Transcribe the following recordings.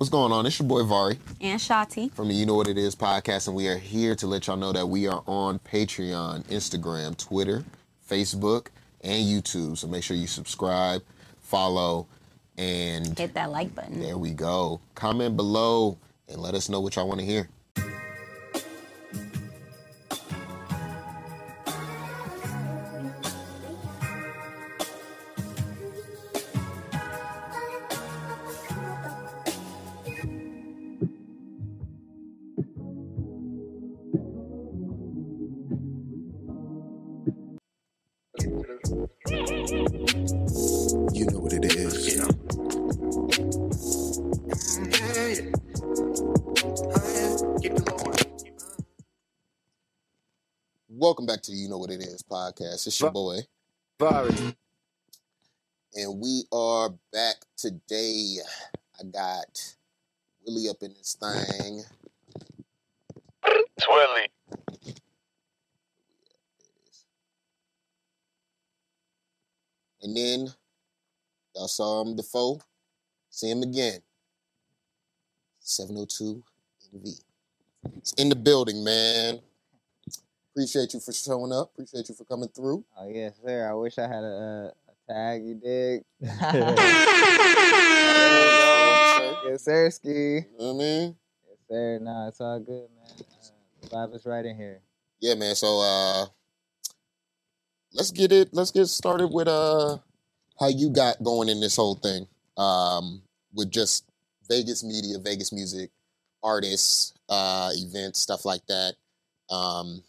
What's going on? It's your boy Vari And Shati. from the You Know What It Is podcast, and we are here to let y'all know that we are on Patreon, Instagram, Twitter, Facebook, and YouTube. So make sure you subscribe, follow, and Hit that like button. there we go. Comment below and let us know what y'all want to hear. Podcast. It's your boy. Vari. And we are back today. I got Willie up in this thing. Twilly. And then y'all saw him before. See him again. 702 NV. It's in the building, man. Appreciate you for showing up. Appreciate you for coming through. Oh yes, sir. I wish I had a, a tag. You dig? Yes, sir. Ski. You know what I mean? Yes, sir. Nah, it's all good, man. Uh, vibe is right in here. Yeah, man. So uh let's get it let's get started with uh how you got going in this whole thing. Um with just Vegas media, Vegas music, artists, uh events, stuff like that. Um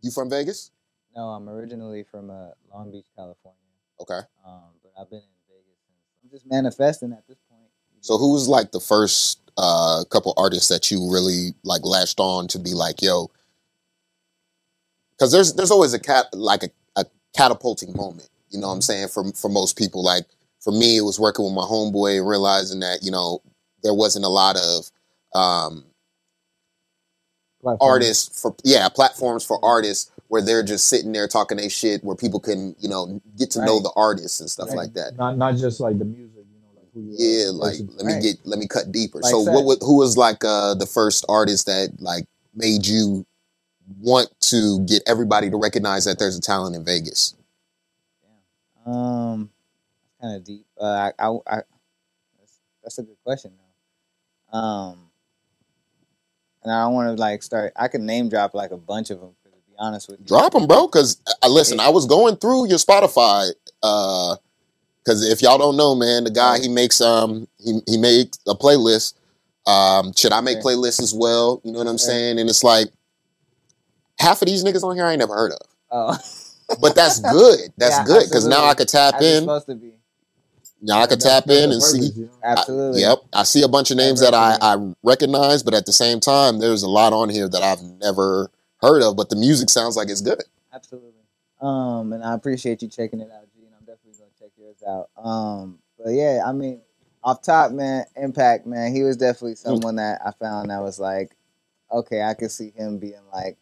you from Vegas? No, I'm originally from uh, Long Beach, California. Okay. Um, but I've been in Vegas since. I'm just manifesting at this point. So dig? who was like the first uh couple artists that you really like latched on to be like, yo, because there's there's always a cat like a, a catapulting moment, you know what I'm saying, for for most people. Like for me, it was working with my homeboy and realizing that, you know, there wasn't a lot of um Platform. artists for yeah, platforms for artists where they're just sitting there talking their shit where people can, you know, get to know the artists and stuff Right. like that. Not not just like the music, you know, like who you Yeah, like let me Right. get let me cut deeper. Like so said. what, what who was like uh the first artist that like made you want to get everybody to recognize that there's a talent in Vegas? Um, kind of deep. Uh, I, I, I that's, that's a good question though. Um, and I don't want to like start. I could name drop like a bunch of them. To be honest with you, Drop them, bro. Cause I listen, I was going through your Spotify. uh Cause if y'all don't know, man, the guy he makes um he he makes a playlist. Um, should I make playlists as well? You know what I'm saying? And it's like half of these niggas on here I ain't never heard of. Oh, But that's good. That's Yeah, good because now. I could tap as in. supposed to be. Now I could tap in and see. you know? I- Absolutely. yep, I see a bunch of names that I, I recognize, but at the same time, there's a lot on here that I've never heard of. But the music sounds like it's good. Absolutely. Um, and I appreciate you checking it out, G, and I'm definitely gonna check yours out. Um, but yeah, I mean, off top, man, Impact, man, he was definitely someone that I found that was like, okay, I could see him being like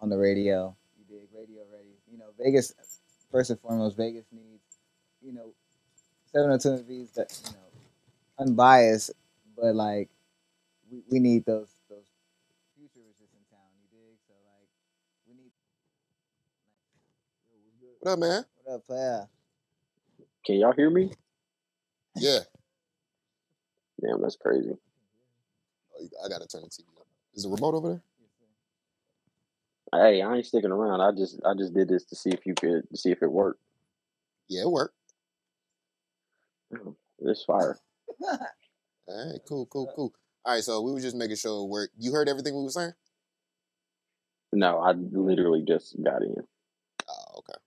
on the radio. You did radio ready. You know, Vegas first and foremost, Vegas needs, you know, 702 V's that, you know, unbiased, but like we, we need those those futurists in town, you dig? So like we need What up, man? what up, player? Can y'all hear me? Yeah, Damn, that's crazy. Oh, I gotta turn the TV up. Is the remote over there? Hey, I ain't sticking around. I just I just did this to see if you could see if it worked. Yeah, it worked. This fire. All right, cool, cool, cool. All right, so we were just making sure where you heard everything we were saying. No, I literally just got in. Oh, okay.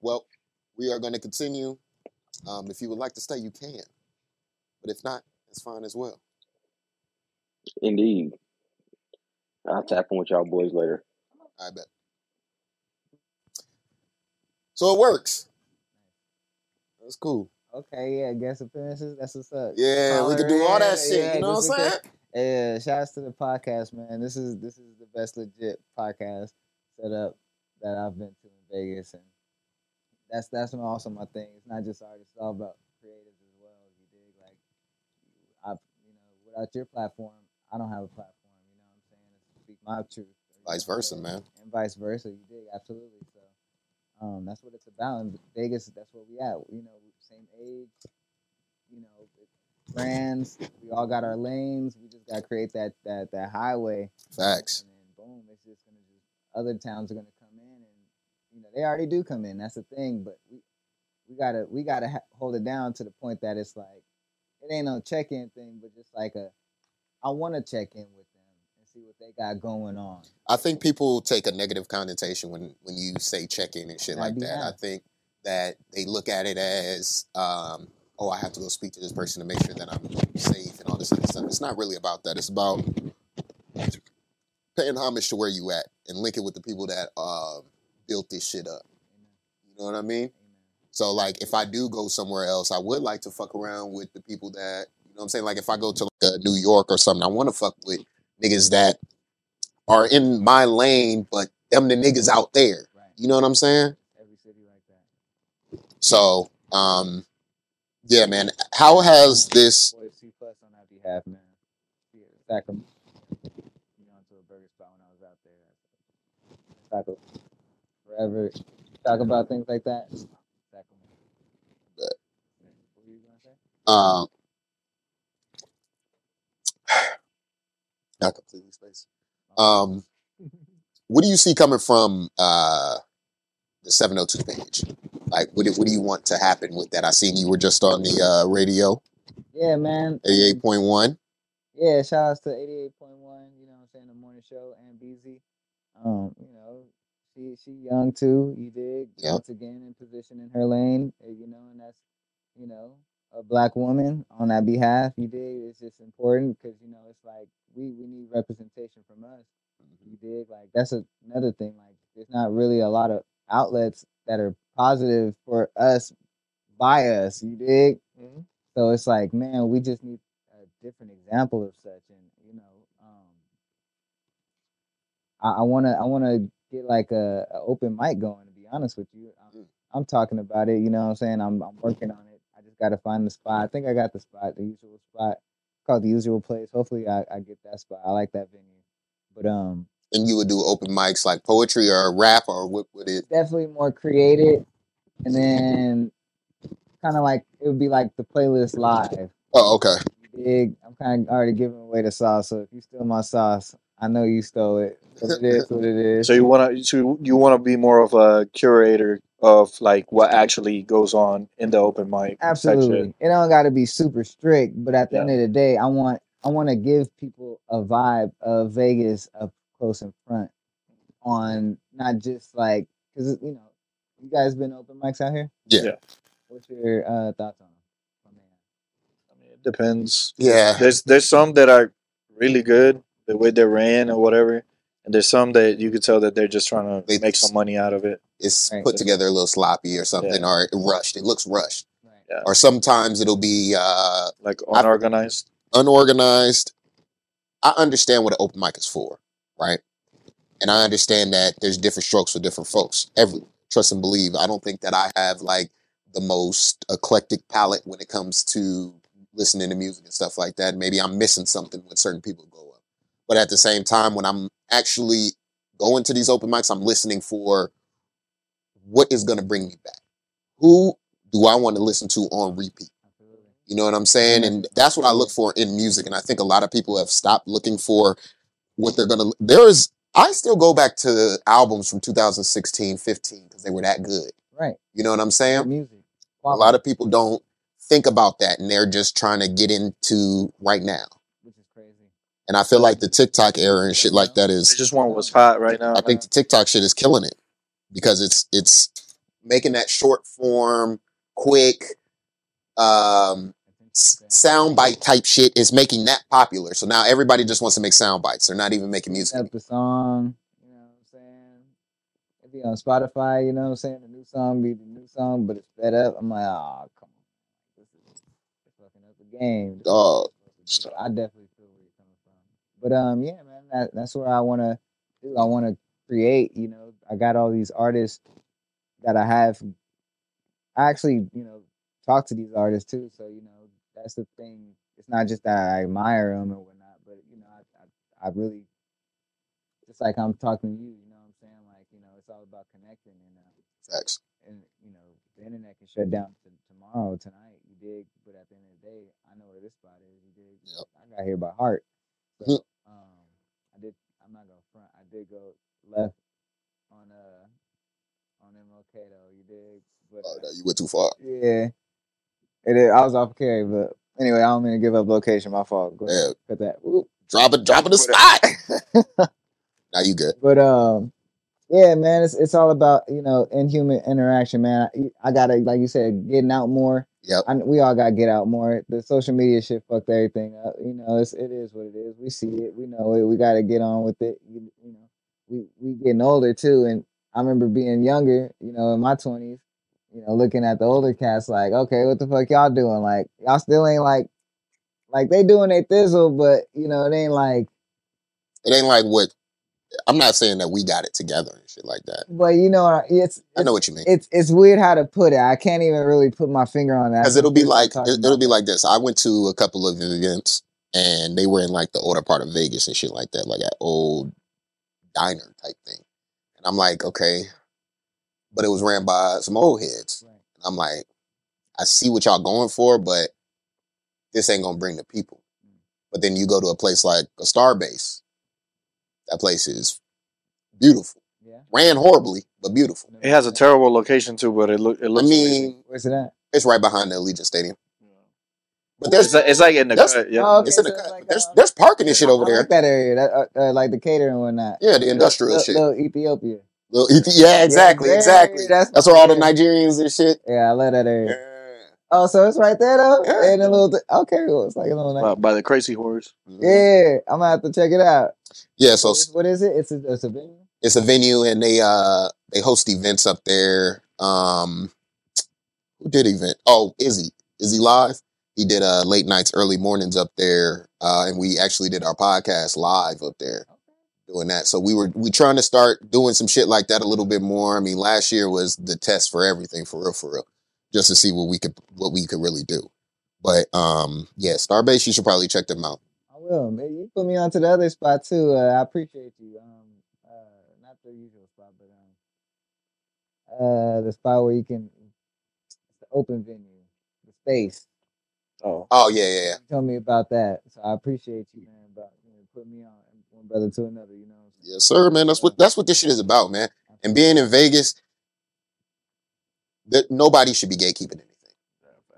Well, we are going to continue. Um, if you would like to stay, you can. But if not, it's fine as well. Indeed. I'll tap in with y'all boys later. I bet. So it works. That's cool. Okay, yeah, guest appearances. That's what's up. Yeah, we could do all that shit. Yeah, you know what I'm saying? Yeah, shouts to the podcast, man. This is this is the best legit podcast setup that I've been to in Vegas, and that's that's also my thing. It's not just artists; it's all about creatives as well. You dig? Like, I, you know, without your platform, I don't have a platform. You know what I'm saying? To speak my truth. Vice versa, man. And vice versa. You dig absolutely. So, um, that's what it's about. In Vegas, that's where we at. You know, same age. You know, brands. We all got our lanes. We just got to create that that that highway. Facts. And then boom, it's just gonna just other towns are gonna come in, and you know they already do come in. That's the thing, but we we gotta we gotta ha- hold it down to the point that it's like it ain't no check in thing, but just like a I want to check in with see what they got going on. I think people take a negative connotation when when you say check in and shit That'd like that. I think that they look at it as, um, oh, I have to go speak to this person to make sure that I'm safe and all this other stuff. It's not really about that. It's about paying homage to where you at and link it with the people that um, built this shit up. You know what I mean? So like if I do go somewhere else, I would like to fuck around with the people that you know what I'm saying. Like if I go to like, uh, New York or something, I want to fuck with niggas that are in my lane, but them the niggas out there. Right. You know what I'm saying? Every city like that. So um, yeah, man. How has this? Boy, C plus on that behalf, man. Sacramento. You know, into a burger spot when I was out there. Taco forever. Talk about things like that. Sacramento. What were you gonna say? Um, not completely spaced. Um, what do you see coming from uh, the 702 page? Like, what do, what do you want to happen with that? I seen you were just on the uh, radio, Yeah, man. um, 88.1. Yeah, shout outs to 88.1, you know what I'm saying, the morning show and BZ. Um, you know, she she young too, you dig? Yep. Once again in position in her lane, you know, and that's, you know, a black woman on that behalf, you dig? It's just important because, you know, it's like we, we need representation from us. You dig? Like that's a, another thing. Like there's not really a lot of outlets that are positive for us by us, you dig? Mhm. So it's like, man, we just need a different example of such, and you know, um, I, I wanna, I wanna get like a, a open mic going. To be honest with you, I'm, Mm. I'm talking about it. You know what I'm saying? I'm, I'm working on it. I gotta find the spot. I think I got the spot, the usual spot, called the usual place. Hopefully, I, I get that spot. I like that venue, but um, And you would do open mics like poetry or rap or what would it? definitely more creative, and then kind of like it would be like the playlist live. Oh, okay. Big. I'm kind of already giving away the sauce. So if you steal my sauce, I know you stole it. So it is what it is. So you want to so you want to be more of a curator of like what actually goes on in the open mic. type shit. Absolutely. It don't got to be super strict, but at the Yeah. end of the day, I want I want to give people a vibe of Vegas up close in front on not just like because you know you guys been open mics out here. Yeah. Yeah. What's your uh, thoughts on them? I mean, it depends. Yeah. There's there's some that are really good the way they ran or whatever, and there's some that you could tell that they're just trying to They make just- some money out of it. It's Right. put together a little sloppy or something Yeah. or rushed. It looks rushed. Right. Yeah. Or sometimes it'll be uh, Like I- unorganized. unorganized. I understand what an open mic is for, right? And I understand that there's different strokes for different folks. Every trust and believe. I don't think that I have like the most eclectic palette when it comes to listening to music and stuff like that. Maybe I'm missing something when certain people go up. But at the same time, when I'm actually going to these open mics, I'm listening for what is going to bring me back. Who do I want to listen to on repeat? You know what I'm saying? And that's what I look for in music. And I think a lot of people have stopped looking for what they're gonna. There is. I still go back to albums from 2016, 15 because they were that good. Right. You know what I'm saying? music. A lot of people don't think about that, and they're just trying to get into right now. Which is crazy. And I feel like the TikTok era and shit like that is. They just want what's hot right now. I think the TikTok shit is killing it because it's it's making that short form, quick, um, s- sound bite type shit is making that popular. So now everybody just wants to make sound bites. They're not even making music. up the song, you know what I'm saying? It'd be on Spotify, you know what I'm saying? The new song be the new song, but it's fed up. I'm like, oh, come on. This is it's fucking up the game. This is Dog. what we're supposed to do. I definitely feel where you're coming from. But um, yeah, man, that, that's where I want to do. I want to create, you know, I got all these artists that I have. I actually, you know, talk to these artists too. So, you know, that's the thing it's not just that I admire them and whatnot, but you know, I, I, I really, just like I'm talking to you, you know what I'm saying? Like, you know, it's all about connecting and, uh, Facts. and you know, the internet can shut down t- tomorrow, tonight, you dig? But at the end of the day, I know where this spot is, you dig? Yep. I got here by heart. So, um, I did, I'm not gonna front, I did go left on, uh, on MLK though, you dig? But, Oh, uh, no, you went too far. yeah. It is. I was off carry, but anyway, I don't mean to give up location. My fault. Go ahead. Cut that. Whoop. Drop it, drop it the spot. now you good. But um, yeah, man, it's it's all about you know inhuman interaction, man. I, I gotta like you said, getting out more. Yep. I, we all gotta get out more. The social media shit fucked everything up. You know, it's it is what it is. We see it. We know it. We gotta get on with it. You, you know, we we getting older too, and I remember being younger. You know, in my twenties. You know, looking at the older cats, like, okay, what the fuck y'all doing? Like, y'all still ain't like, like they doing their thizzle, but you know, it ain't like It ain't like what. I'm not saying that we got it together and shit like that. But you know, it's I know what you mean. it's it's weird how to put it. I can't even really put my finger on that Because it'll be like it- it'll about be like this. I went to a couple of events and they were in like the older part of Vegas and shit like that, like an old diner type thing. And I'm like, okay, but it was ran by some old heads. Right. I'm like, I see what y'all going for, but this ain't gonna bring the people. Mm. But then you go to a place like a Starbase. That place is beautiful. Yeah. Ran horribly, but beautiful. It has a terrible location too, but it look it I looks. amazing. mean, Where's it at? it's right behind the Allegiant Stadium. But it's there's like, it's like in the cut. Yeah. Oh, okay, it's in the so it's cut. like, there's uh, there's parking and shit over there. like that area, that, uh, uh, like the catering and whatnot. Yeah, the industrial Little- shit. little Ethiopia. Little ET yeah, exactly, Yeah, exactly. that's- That's where all the. Nigerians and shit. Yeah, I love that area. Yeah. Oh, so it's right there though. Yeah. And a little. Th- okay, well, it's like a little. by, by the crazy horse. Yeah, I'm gonna have to check it out. Yeah, so What is- what is it? It's a, it's a venue. it's a venue and they uh they host events up there. Um who did event? Oh, Izzy. Izzy Live. He did uh late nights, early mornings up there. Uh and we actually did our podcast live up there doing that. So we were we trying to start doing some shit like that a little bit more. I mean, last year was the test for everything for real, for real. Just to see what we could what we could really do. But um yeah, Starbase, you should probably check them out. I will. Man, you put me on to the other spot too. Uh, I appreciate you. Um, uh, not the usual spot, but um, uh, the spot where you can, it's the open venue, the space. Oh, Oh yeah, yeah, yeah. Told me about that, so I appreciate you, man. About you know, putting me on one brother to another. You know. Yes, sir, man. That's what that's what this shit is about, man. And being in Vegas, that nobody should be gatekeeping anything.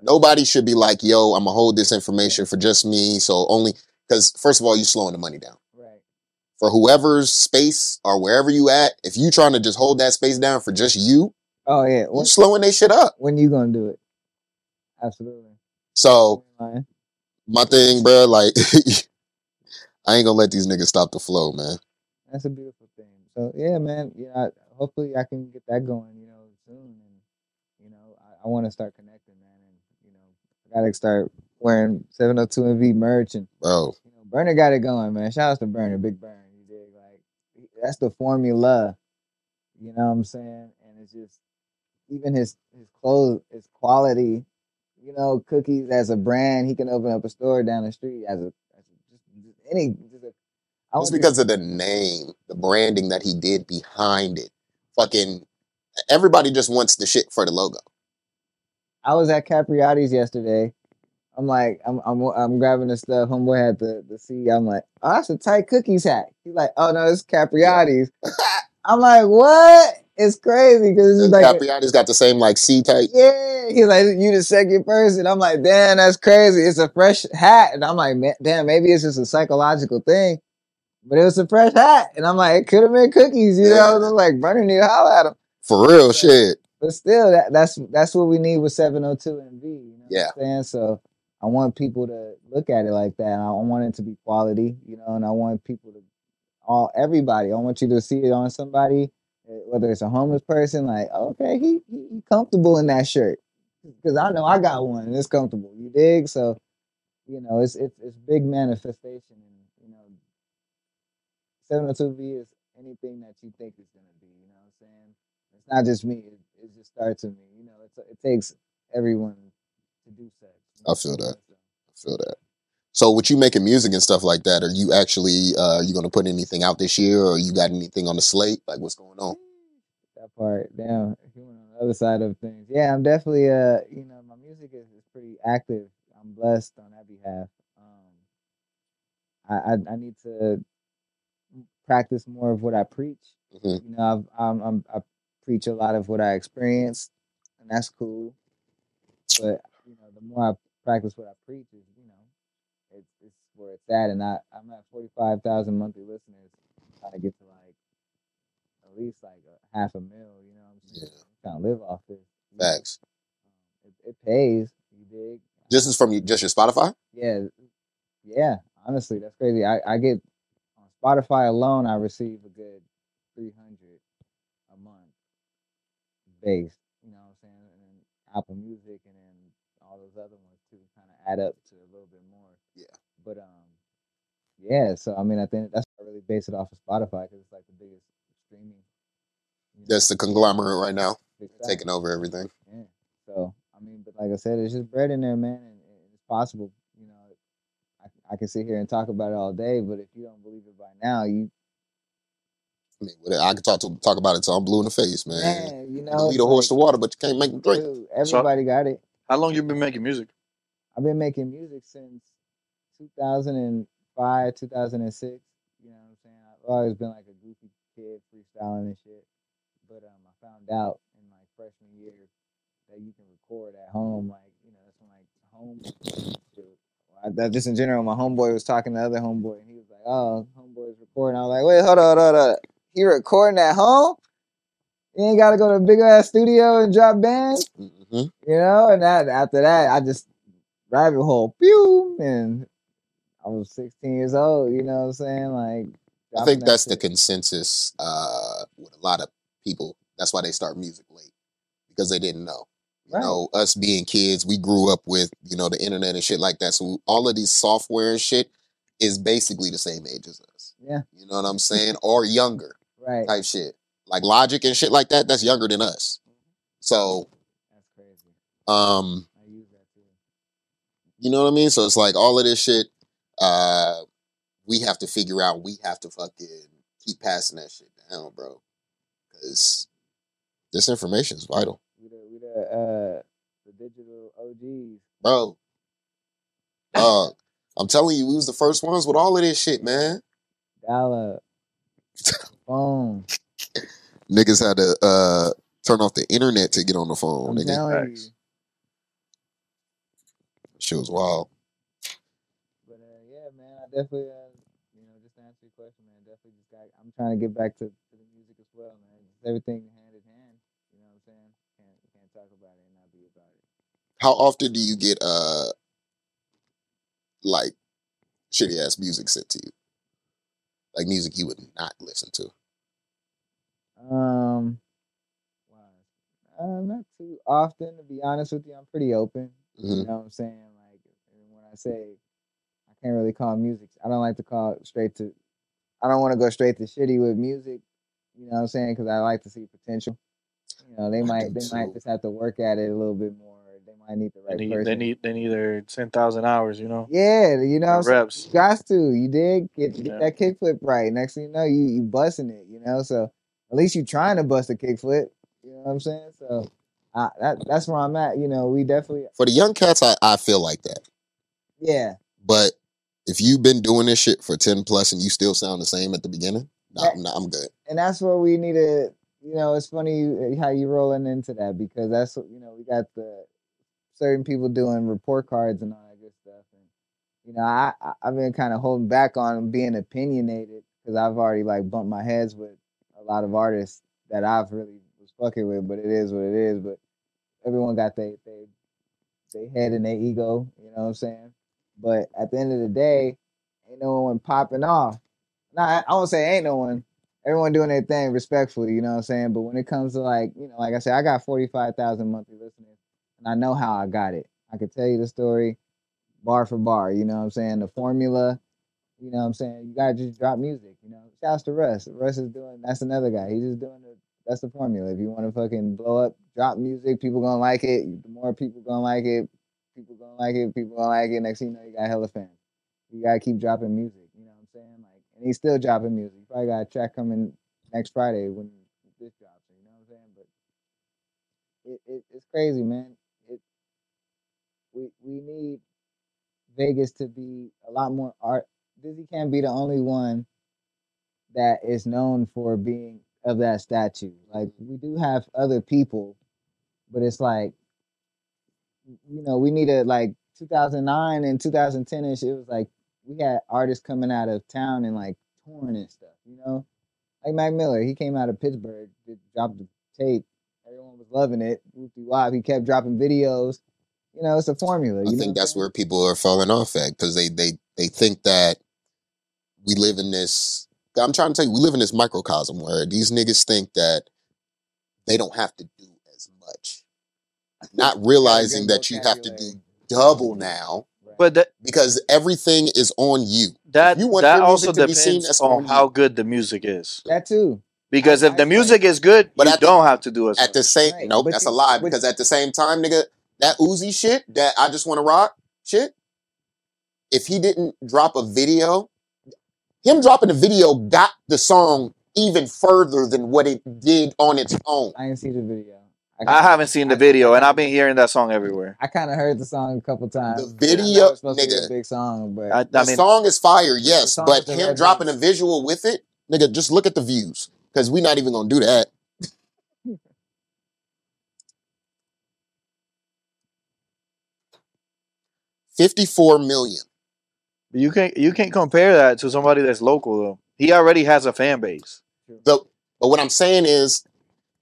Nobody should be like, "Yo, I'm gonna hold this information for just me." So only because first of all, you're slowing the money down Right. for whoever's space or wherever you at. If you trying to just hold that space down for just you, Oh yeah. you When, slowing they shit up. when you gonna do it? Absolutely. So You ain't lying. my thing, bro, like I ain't gonna let these niggas stop the flow, man. That's a beautiful thing. So yeah, man. You know, I, hopefully I can get that going. You know, soon, and you know, I, I want to start connecting, man. And you know, I gotta start wearing 702 NV merch, and Bro, you know, Berner got it going, man. Shout out to Berner, Big Burn. You dig? Like that's the formula. You know what I'm saying? And it's just even his his clothes, his quality. You know, cookies as a brand, he can open up a store down the street as a, as a just, just any. Just a, I It's because of the name, the branding that he did behind it. Fucking everybody just wants the shit for the logo. I was at Capriotti's yesterday. I'm like, I'm I'm I'm grabbing the stuff. Homeboy had the the C. I'm like, oh, that's a tight cookies hat. He's like, oh no, it's Capriotti's. I'm like, what? It's crazy because it's like, Capriotti's got the same like C type. yeah. He's like, you the second person. I'm like, damn, that's crazy. It's a fresh hat, and I'm like, damn, maybe it's just a psychological thing. But it was a fresh hat, and I'm like, it could have been cookies. You know, I was like, need to holler at him. For real shit. But still, that, that's that's what we need with 702 NV. You know Yeah. what I'm saying? So I want people to look at it like that. And I want it to be quality, you know, and I want people to all everybody. I want you to see it on somebody, whether it's a homeless person, like, okay, he he, comfortable in that shirt. Because I know I got one and it's comfortable. You dig? So, you know, it's it's it's big manifestation and you know 702V is anything that you think is gonna be, you know what I'm saying? It's not just me. It, it just starts with me. You know, it's, it takes everyone to do you I feel that. I feel that. So, with you making music and stuff like that, are you actually uh, are you going to put anything out this year, or you got anything on the slate? Like, what's going on? That part. You went on the other side of things. Yeah, I'm definitely uh, you know, my music is, is pretty active. I'm blessed on that behalf. Um, I, I I need to practice more of what I preach. Mhm. You know, I've, I'm, I'm I preach a lot of what I experienced, and that's cool. But you know, the more I practice what I preach, is you know, it's it's where it's at, and I I'm at forty five thousand monthly listeners. Trying to get to like at least like a half a mil. You know what I'm saying? Yeah. I'm trying to live off this. Facts. Um, it, it pays. You dig? This is from you, just your Spotify. Yeah, yeah. Honestly, that's crazy. I, I get on Spotify alone. I receive a good three hundred a month base. You know what I'm saying? And then Apple Music, and then all those other ones too, kind of add up to a little bit more. Yeah. But um, yeah. So I mean, I think that's I really base it off of Spotify because it's like the biggest streaming. You know, That's the conglomerate right now, big facts. taking over everything. Yeah. So I mean, but like I said, it's just bread in there, man, and, and it's possible. You know, I, I can sit here and talk about it all day, but if you don't believe it by now, you I mean, what- I could talk to talk about it till I'm blue in the face, man. man, you You know, can lead a horse like, to water, but you can't make them drink. dude, everybody got it. How long you been making music? I've been making music since 2005, 2006. You know what I'm saying? I've always been like a goofy kid, freestyling and shit. But um, I found out in my freshman year that you can record at home. Like, you know, that's when like home. I, that just in general, my homeboy was talking to the other homeboy, and he was like, "Oh, homeboy's recording." I was like, "Wait, hold on, hold on. He recording at home? You ain't got to go to a big ass studio and drop bands." hmm you know, and that after that, I just rabbit hole, pew, and I was 16 years old. You know what I'm saying? Like, I think that that's the consensus uh, with a lot of people. That's why they start music late because they didn't know. You Right. know, us being kids, we grew up with you know the internet and shit like that. So all of these software and shit is basically the same age as us. Yeah, You know what I'm saying? or younger right. type shit. Like Logic and shit like that. That's younger than us. So, That's crazy. um, I use that too. You know what I mean? So it's like all of this shit, uh, we have to figure out. We have to fucking keep passing that shit down, bro. Because this information is vital, We the we the uh the digital OGs. bro. Dog, I'm telling you, we was the first ones with all of this shit, man. Dial up, phone. Niggas had to uh, turn off the internet to get on the phone. I'm Nigga. telling you. Facts. Shit was wild. But uh, yeah, man, I definitely, uh, you know, just to answer your question, man, definitely just got. I'm trying to get back to, to the music as well, man. Everything hand in hand. You know what I'm saying? Can't can't talk about it and not be about it. How often do you get uh, like shitty ass music sent to you? Like music you would not listen to. Um, wow, uh, not too often to be honest with you. I'm pretty open. Mhm. You know what I'm saying? Like when I say I can't really call music, I don't like to call it straight to. I don't want to go straight to shitty with music. You know what I'm saying? Because I like to see potential. You know, they I might do they might just have to work at it a little bit more. They might need the They right need, person. they need they need their ten thousand hours. You know, yeah, you know, what I'm reps. You got to. You did get, get Yeah. that kickflip right. Next thing you know, you you busting it. You know, so at least you're trying to bust a kickflip. You know what I'm saying? So I, that that's where I'm at. You know, we definitely For the young cats, I, I feel like that. yeah. But if you've been doing this shit for 10 plus and you still sound the same at the beginning, I'm, not, I'm good. and that's where we need to you know it's funny uh, how you rolling into that because that's what- you know we got the certain people doing report cards and all that good stuff and you know i I- i've been kind of holding back on being opinionated because i've already like bumped my heads with a lot of artists that i've really was fucking with but it is what it is but everyone got they they they head and their ego you know what i'm saying but at the end of the day ain't no one popping off nah, i won't say ain't no one everyone doing their thing respectfully, you know what I'm saying? But when it comes to like, you know, like I said, I got 45,000 monthly listeners and I know how I got it. I could tell you the story bar for bar, you know what I'm saying? The formula, you know what I'm saying? You gotta just drop music, you know. Shouts to Russ. Russ is doing that's another guy. He's just doing the that's the formula. If you want to fucking blow up, drop music, people gonna like it. The more people gonna like it, people gonna like it, people gonna like it. Next thing you know, you got hella fans. you gotta keep dropping music. You know what I'm saying? Like, and he's still dropping music. You probably got a track coming next Friday when this drops. You know what I'm saying? But it, it it's crazy, man. It we we need Vegas to be a lot more art. Dizzy can't be the only one that is known for being of that statue. Like we do have other people, but it's like you know we need like 2009 and 2010 ish. It was like we had artists coming out of town and like touring and stuff. You know, like Mac Miller, he came out of Pittsburgh, did, dropped the tape. Everyone was loving it. Wop. He kept dropping videos. You know, it's a formula. I think what I'm that's where people are falling off at because they they they think that we live in this. I'm trying to tell you, we live in this microcosm where these niggas think that they don't have to do as much, not realizing that you have to do double now. But that because everything is on you. that you want that also music to be seen, depends that's on on you. how good the music is. that too. Because I- if I the like- music is good, But you the- don't have to do it. At the same, Right, nope, but that's you- a lie. Because at the same time, nigga, that Uzi shit, that I just want to rock shit. If he didn't drop a video, him dropping a video got the song even further than what it did on its own. I didn't see the video. I haven't seen the I- video, and I've been hearing that song everywhere. I kind of heard the song a couple times. The I know video- it's supposed to be nigga. a big song, but I, The I mean, song is fire, yes, but him red dropping a visual with it, nigga, just look at the views. Because we're not even gonna do that. Fifty-four million. you can't you can't compare that to somebody that's local though. He already has a fan base. The, but what I'm saying is,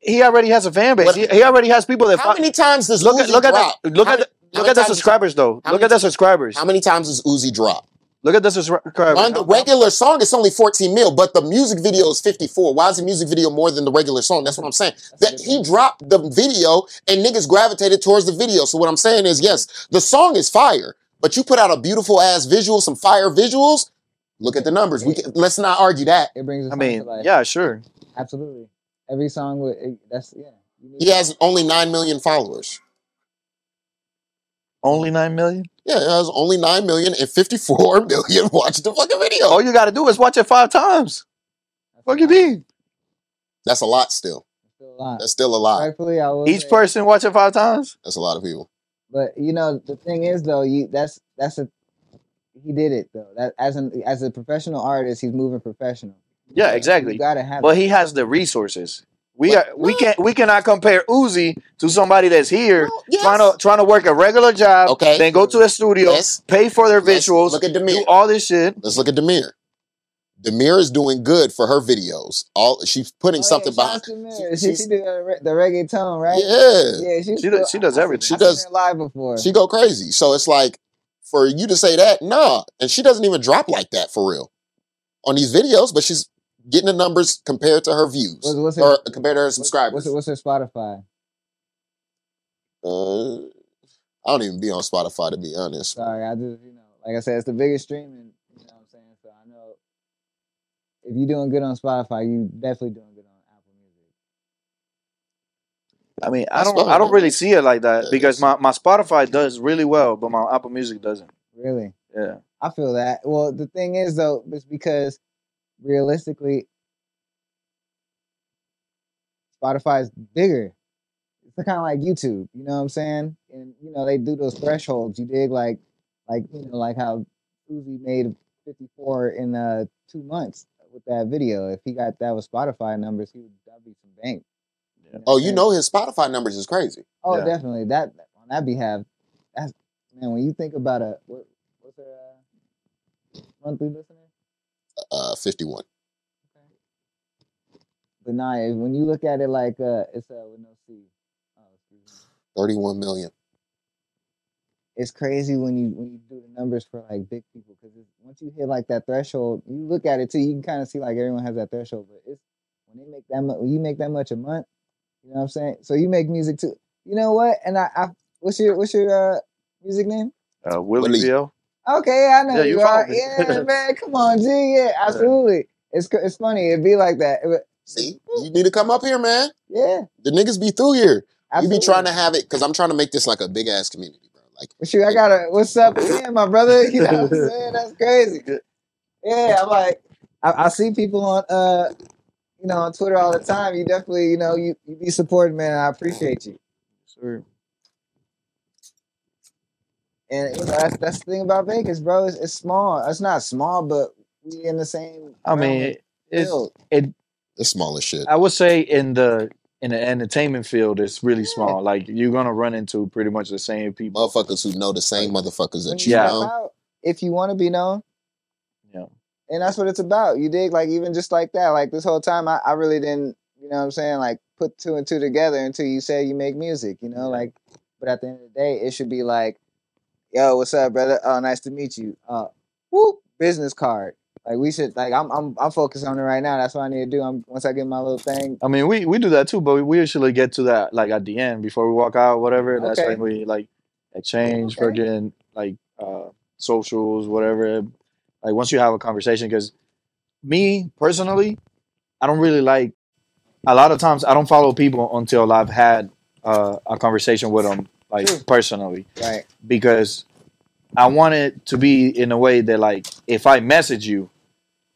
He already has a fan base. What- He, he already has people that how fo- many times does look at Uzi look at drop? the, look How at the, many- how look many at the subscribers though. Look at the subscribers. How many times does Uzi drop? Look at the subscribers. On the regular song, it's only 14 mil, but the music video is 54. Why is the music video more than the regular song? That's what I'm saying. That he dropped the video and niggas gravitated towards the video. So what I'm saying is, yes, the song is fire, but you put out a beautiful ass visual, some fire visuals. Look at the numbers. We can, let's not argue that. it brings. I mean, to life. yeah, sure. absolutely. Every song with that's yeah. He has only nine million followers. Only nine million. Yeah, it has only nine million and 54 million watched the fucking video. All you got to do is watch it five times. that's What a you lot. mean? That's a lot still. That's still a lot. That's still a lot. Rightfully, I will Each say- person watch it five times. That's a lot of people. But you know, the thing is though, you that's that's a he did it though. That as an as a professional artist, he's moving professional. Yeah, You exactly. gotta have. But it. he has the resources. We But- are we can't we cannot compare Uzi to somebody that's here Well, yes. trying to trying to work a regular job, Okay. then go to a studio, Let's- pay for their let's visuals, Look at do Demir. all this shit. Let's look at Demir. Demir is doing good for her videos. All she's putting Oh, something yeah, behind. shout out to Mary. she- She, she did the, re- the reggaeton, right? Yeah. yeah. She, She does- she does everything. She does- her live before. She go crazy. So it's like for you to say that, nah. And she doesn't even drop like that for real on these videos, but she's getting the numbers compared to her views What's- what's or compared to her subscribers. What's, her- what's her Spotify? Uh, I don't even be on Spotify to be honest. Sorry, I just you know, like I said, it's the biggest streaming. You know what I'm saying? So I know if you're doing good on Spotify, you definitely doing good on Apple Music. I mean, I don't I don't really see it like that Yeah, because my, my Spotify does really well, but my Apple Music doesn't. Really. Yeah. I feel that. Well, the thing is though, it's because realistically, Spotify is bigger. It's kind of like YouTube. You know what I'm saying? And you know they do those thresholds. You dig like, like you know, like how Uzi made 54 in uh two months with that video. If he got that with Spotify numbers, he would that'd be some bank. Yeah. Oh, you I'm know his Spotify numbers is crazy. Oh, Yeah. definitely. That on that behalf, that's man. When you think about a what, what's her uh, monthly listener? Uh, 51. But nah, when you look at it like uh, it's uh with no C. Oh, excuse me. 31 million. It's crazy when you when you do the numbers for like big people because once you hit like that threshold, you look at it too. You can kind of see like everyone has that threshold, but it's when they make that much. When you make that much a month, you know what I'm saying. So you make music too. You know what? And I, I what's your what's your uh music name? Uh, Willie Willie. VL. Okay, I know Yeah, you, you are. me. Yeah, man, come on, G. Yeah, absolutely. It's it's funny. It'd be like that. It See, you need to come up here, man. yeah, The niggas be through here. absolutely. You be trying to have it because I'm trying to make this like a big ass community, bro. What you? I got a what's up again, my brother? You know what I'm saying? That's crazy. Yeah, I'm like, I, I see people on uh, you know, on Twitter all the time. You definitely, you know, you you be supporting, man. I appreciate you. Sure. And you know, that's that's the thing about Vegas, bro. It's, it's small. It's not small, but we in the same. I mean, of it's field. it. It's small as shit. I would say in the in the entertainment field, it's really Yeah. small. Like you're gonna run into pretty much the same people. Motherfuckers who know the same motherfuckers that you you Yeah. know. if you want to be known, Yeah. and that's what it's about. You dig? Like even just like that. Like this whole time, I, I really didn't, you know, what I'm saying, like put two and two together until you say you make music. You know, Yeah. like. But at the end of the day, it should be like, "Yo, what's up, brother? Oh, nice to meet you. Uh, whoop, business card. Like we should, like I'm, I'm, I'm focused on it right now. That's what I need to do. I'm once I get my little thing. I mean, we we do that too, but we usually get to that like at the end before we walk out, whatever. That's Okay. when we like exchange Okay. freaking like uh socials, whatever. Like once you have a conversation, because me personally, I don't really like. A lot of times, I don't follow people until I've had uh, a conversation with them, like True. personally, Right. because I want it to be in a way that like if I message you,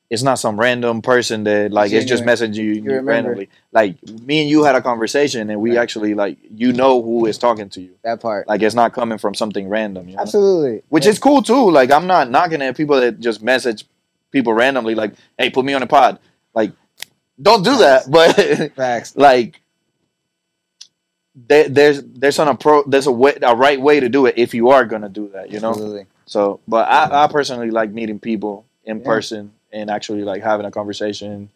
it's not some random person that like it's just messaging you, You randomly. Like me and you had a conversation and we Right. actually like you know who is talking to you. That part. Like it's not coming from something random, you know? Absolutely. Which is cool too. Like I'm not knocking at people that just message people randomly like, "Hey, put me on a pod." Like don't do that, but facts. like there, there's there's an approach there's a way a right way to do it if you are gonna do that, you know. Absolutely. So, but I, I personally like meeting people in Yeah. person and actually like having a conversation,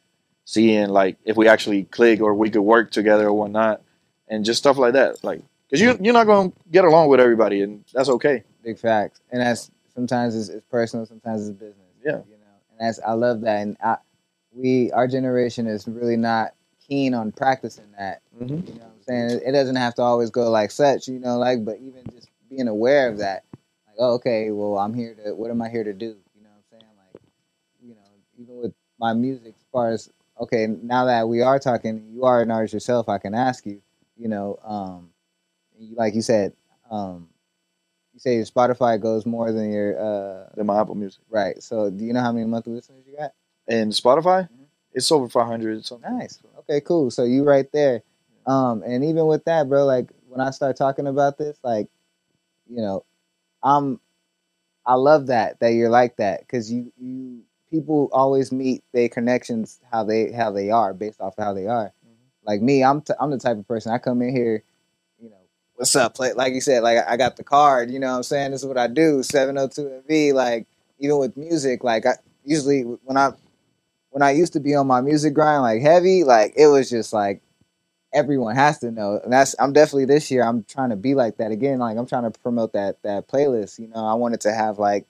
seeing like if we actually click or we could work together or whatnot, and just stuff like that. Like, cause you you're not gonna get along with everybody, and that's okay. Big facts, and that's sometimes it's, it's personal, sometimes it's business. Yeah. you know, and that's I love that, and I, we our generation is really not keen on practicing that. Mm-hmm. You know, saying it, doesn't have to always go like such. You know, like but even just being aware of that, like oh, okay, well I'm here to what am I here to do? You know, what I'm saying like, you know, even with my music, as far as okay, now that we are talking, you are an artist yourself. I can ask you, you know, um, you- like you said, um, you say your Spotify goes more than your uh, Then my Apple Music right. So do you know how many monthly listeners you got? and Spotify, Mhm. it's over five hundred something. Nice. Okay, cool. So you right there. Um, and even with that, bro, like when I start talking about this, like, you know, I'm, I love that that you're like that because you you people always meet their connections how they how they are based off of how they are. Like me, I'm t- I'm the type of person I come in here, you know, what's up? Play like you said, like I got the card. You know what I'm saying? This is what I do. 702 NV. Like even with music, like I usually when I when I used to be on my music grind like heavy, like it was just like everyone has to know. And that's I'm definitely this year I'm trying to be like that again. Like I'm trying to promote that that playlist. You know, I wanted to have like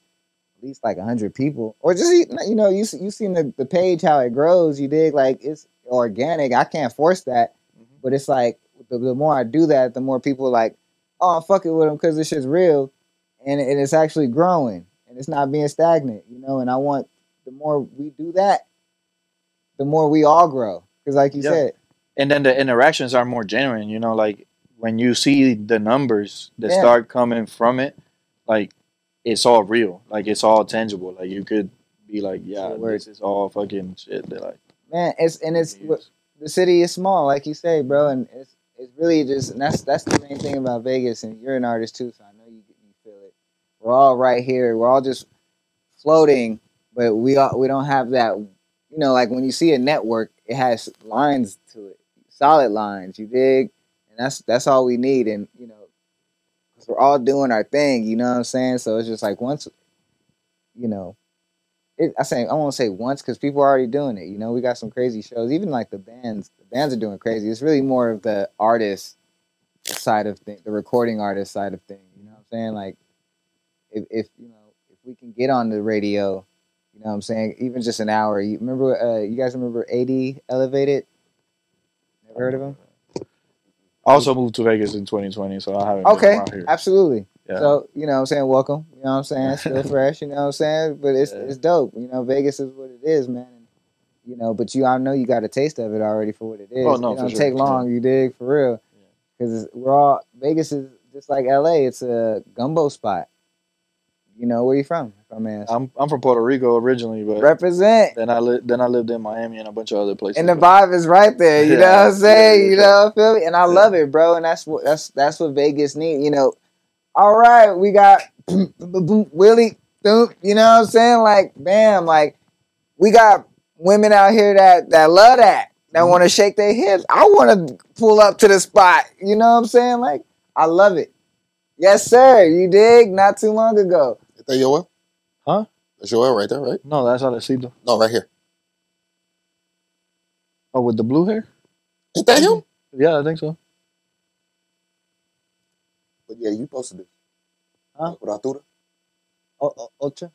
at least like hundred people, or just you know you you seen the the page how it grows. You dig like it's organic. I can't force that, Mhm. but it's like the, the more I do that, the more people are like, oh, I'm fucking with them because this shit's real, and and it's actually growing and it's not being stagnant. You know, and I want the more we do that, the more we all grow. Because like you Yeah. said, and then the interactions are more genuine you know like when you see the numbers that Yeah. start coming from it like it's all real like it's all tangible like you could be like yeah this is all fucking shit that like man, it's and it's the city is small, like you say, bro, and it's it's really just and that's that's the main thing about Vegas. And you're an artist too, so I know you you feel it. We're all right here. We're all just floating, but we all we don't have that. You know, like when you see a network, it has lines to it, solid lines. You dig, and that's that's all we need. And you know, 'cause we're all doing our thing. You know what I'm saying? So it's just like once, you know, it, I say I won't say once because people are already doing it. You know, we got some crazy shows. Even like the bands, the bands are doing crazy. It's really more of the artist side of things, the recording artist side of things. You know what I'm saying? Like, if if you know if we can get on the radio, you know what I'm saying? Even just an hour. You remember? Uh, you guys remember 80 Elevated? Heard of him? I also moved to Vegas in 2020, so I haven't Okay, absolutely. Yeah. So, you know what I'm saying? Welcome. You know what I'm saying? Still fresh, you know what I'm saying? But it's Yeah. it's dope. You know, Vegas is what it is, man. And, you know, but you I know you got a taste of it already for what it is. Oh, no, it don't sure, take long, you dig, for real. Because we're all Vegas is just like L.A. It's a gumbo spot. You know where you from? Man. I'm I'm from Puerto Rico originally, but Represent. then I li- then I lived in Miami and a bunch of other places. And the vibe is right there. You know what I'm saying? yeah, you yeah. know, feel me? And I Yeah. love it, bro. And that's what that's that's what Vegas need. You know, all right, we got Willie. You know what I'm saying? Like, bam, like we got women out here that that love that, that Mhm. want to shake their hips. I want to pull up to the spot. You know what I'm saying? Like, I love it. Yes, sir. You dig? Not too long ago. Is that Yoel? Huh? That's Yoel right there, right? no, that's Alecito. No, right here. Oh, with the blue hair? Ain't that him? Yeah, I think so. But yeah, you posted it. Huh? With Arturo. O- o- Ocha.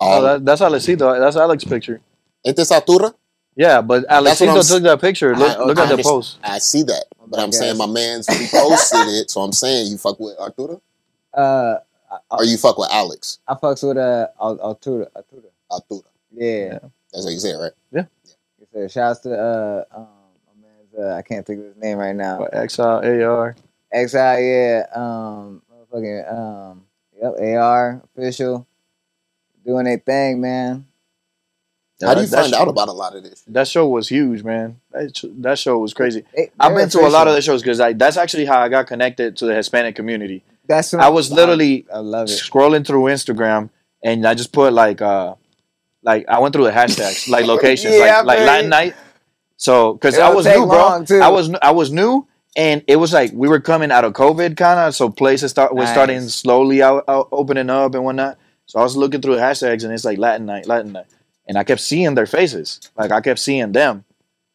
Oh, Oh, that, that's Alecito. That's Alex's picture. ain't this Arturo? Yeah, but Alecito took that picture. Look, I- look I at the understand. post. I see that. But I'm saying my man's reposted it, so I'm saying you fuck with Arturo? Uh, I, Or you fuck with Alex? I fucks with uh, Al- Altura. Altura. Arturo. Yeah. That's what you said, right? Yes, sir. Shouts to uh um my man's uh I can't think of his name right now. What, Exile, AR. XI, yeah. Um motherfucking um yep, AR official. Doing their thing, man. How do you That- find that out show- about a lot of this? That show was huge, man. That, sh- that show was crazy. They, I've been to a lot of the shows because that's actually how I got connected to the Hispanic community. That's I was literally I, I love it. scrolling through Instagram and I just put like uh like I went through the hashtags like locations Yeah, like like. Latin night. So because I was new, bro. too. I was I was new and it was like we were coming out of COVID kind of so places start was Nice. starting slowly out, out opening up and whatnot. So I was looking through the hashtags and it's like Latin night, Latin night, and I kept seeing their faces. Like I kept seeing them.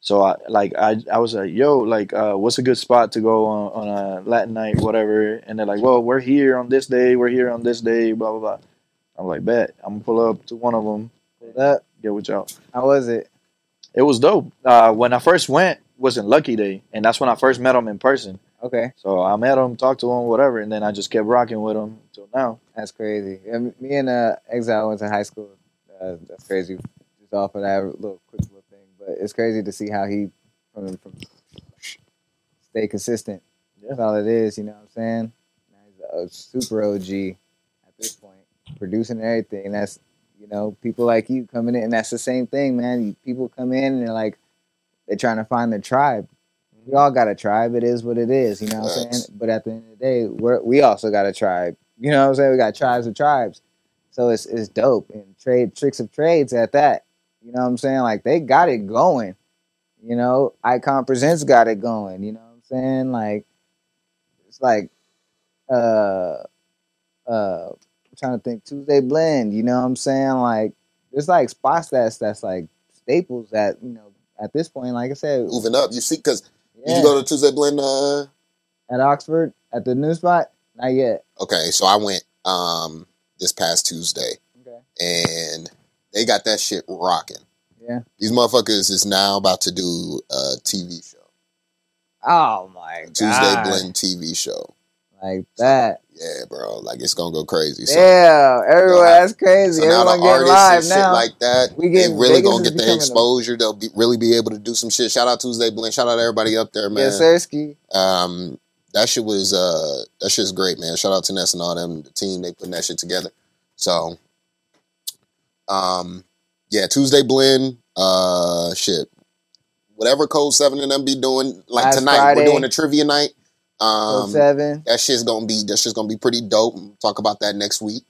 So I like I I was like, yo, like uh, what's a good spot to go on, on a Latin night, whatever? And they're like, well, we're here on this day, we're here on this day, blah blah blah. I'm like, bet I'm gonna pull up to one of them, up. get with y'all. How was it? It was dope. Uh, when I first went was in Lucky Day, and that's when I first met him in person. Okay. So I met him, talked to him, whatever, and then I just kept rocking with him until now. That's crazy. And me and uh Exile went to high school. Uh, that's crazy. Just off of that little quick. But it's crazy to see how he from from stay consistent. Yeah. That's all it is, you know what I'm saying? Now he's a super OG at this point, producing everything. That's you know, people like you coming in and that's the same thing, man. People come in and they're like they're trying to find their tribe. We all got a tribe. It is what it is, you know what I'm saying? But at the end of the day, we're, we also got a tribe. You know what I'm saying? We got tribes of tribes. So it's it's dope. And trade tricks of trades at that. You know what I'm saying? Like they got it going. You know, Icon Presents got it going. You know what I'm saying? Like it's like uh uh I'm trying to think Tuesday Blend, you know what I'm saying? Like there's like spots that's that's like staples that, you know, at this point, like I said, Moving up. You see, because did you go to Tuesday Blend? Uh, at Oxford at the new spot? Not yet. okay, so I went um this past Tuesday, Okay. and they got that shit rocking. Yeah. These motherfuckers is now about to do a TV show, Oh my god. Tuesday Blend TV show. Like that. Yeah, bro, like it's gonna go crazy. So, Yeah, everyone, Yeah. that's crazy. so now the artists live and shit like that, We they getting- really Vegas gonna get their a- exposure. They'll be, really be able to do some shit. Shout out Tuesday Blend. Shout out everybody up there, man. Sirski. Um, that shit was uh, that shit's great, man. Shout out to Ness and all them, the team. They putting that shit together. So, um, yeah, Tuesday blend. Uh, shit, whatever Code Seven and them be doing. Like Last tonight, Friday. we're doing a trivia night. Um, seven. that shit's gonna be that shit's gonna be pretty dope. We'll talk about that next week.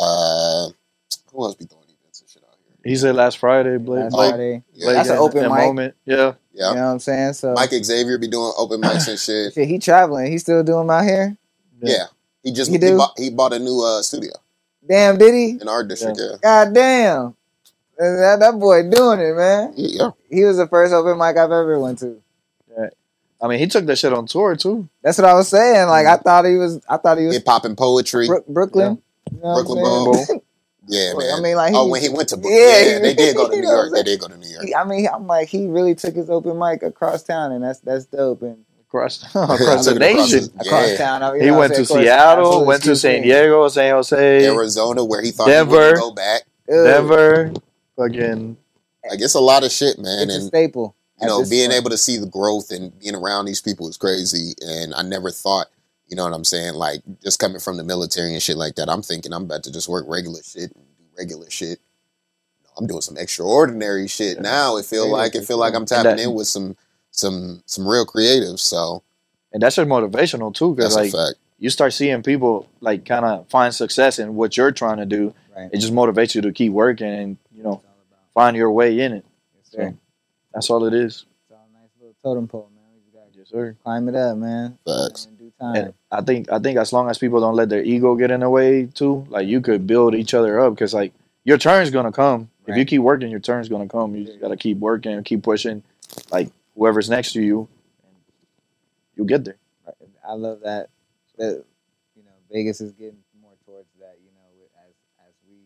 Uh, who else be doing events and shit out here? He said last Friday, Blake. Last Blake, Friday. Yeah. Blake That's an open in mic. moment. Yeah. Yeah, You know what I'm saying? So Mike Xavier be doing open mics and shit. shit, he traveling. He still doing 'em out here? Yeah, he just He he, bought, he bought a new uh studio Damn, did he? in our district. Yeah, God damn. That, that boy doing it, man. yeah. He was the first open mic I've ever went to. Yeah. I mean, he took that shit on tour too. That's what I was saying. Like I thought he was I thought he was Hip hop and poetry. Brook- Brooklyn. You know Brooklyn? Bowl. Yeah, man. I mean, like, oh, when he went to Brooklyn, Yeah, yeah, they did go to New York. I'm They did go to New York. I mean, I'm like he really took his open mic across town, and that's that's dope. And Across, across the took it across nation. across Yeah. town, I- you He know went to saying? Of course, Seattle, absolutely went to San. Diego, San Jose, Arizona, where he thought Denver. he wouldn't go back. Dude, Denver, fucking Like it's a lot of shit, man. It's a And staple. you know, being point. able to see the growth and being around these people is crazy. And I never thought, You know what I'm saying? Like just coming from the military and shit like that, I'm thinking I'm about to just work regular shit do regular shit. I'm doing some extraordinary shit Yeah. now. It feel Yeah, like it for feel like. I'm tapping that- in with some some some real creatives. So and that's just motivational too, because that's like a fact. you start seeing people like kind of find success in what you're trying to do. Right. It just motivates you to keep working and you know It's all about. find your way in it. Yes, sir. So that's all it is. It's all a nice little totem pole, man. We just gotta Yes, sir. climb it up, man. Facts. In time. And I think I think as long as people don't let their ego get in the way too, like you could build each other up because like your turn's gonna come. If you keep working, your turn's gonna come. You just gotta keep working and keep pushing. Like whoever's next to you, and you'll get there. I love that. That you know, Vegas is getting more towards that. You know, as as we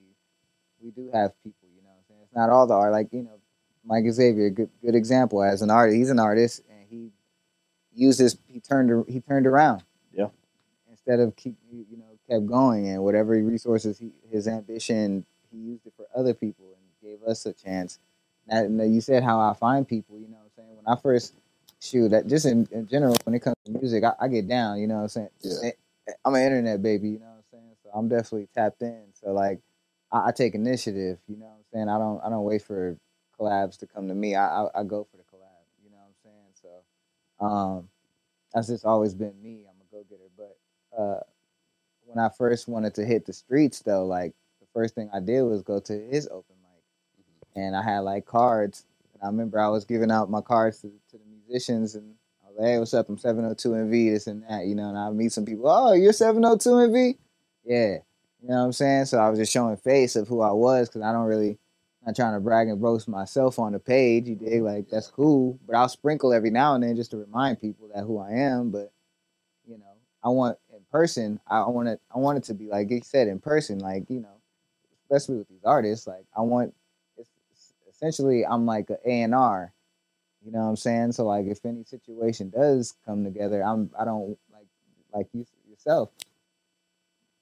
we do have people. You know, I'm saying it's not all the art. Like you know, Mike Xavier, good good example as an artist. He's an artist, and he used his. He turned he turned around. Yeah. Instead of keep you know kept going and whatever resources he his ambition he used it for other people and gave us a chance. Now you said how I find people. You know, what I'm when I first shoot that just in, in general when it comes to music I, I get down you know what i'm saying? Yeah. I'm an internet baby you know what i'm saying? So i'm definitely tapped in. So like I, I take initiative you know what i'm saying? I don't i don't wait for collabs to come to me. I i, I go for the collab you know what i'm saying? So um that's just always been me. I'm a go-getter. But uh when i first wanted to hit the streets though like the first thing i did was go to his open mic. And i had like cards and I remember I was giving out my cards to, to the musicians, and I was like, "Hey, what's up? I'm 702 NV, this and that." You know, and I meet some people. Oh, you're 702 NV? Yeah. You know what I'm saying? So I was just showing face of who I was because I don't really not trying to brag and boast myself on the page. You dig? Like that's cool, but I'll sprinkle every now and then just to remind people that who I am. But you know, I want in person. I want it. I want it to be like he said in person. Like you know, especially with these artists. Like I want essentially I'm like a A and R. You know what I'm saying? So like if any situation does come together, I'm I don't like like you yourself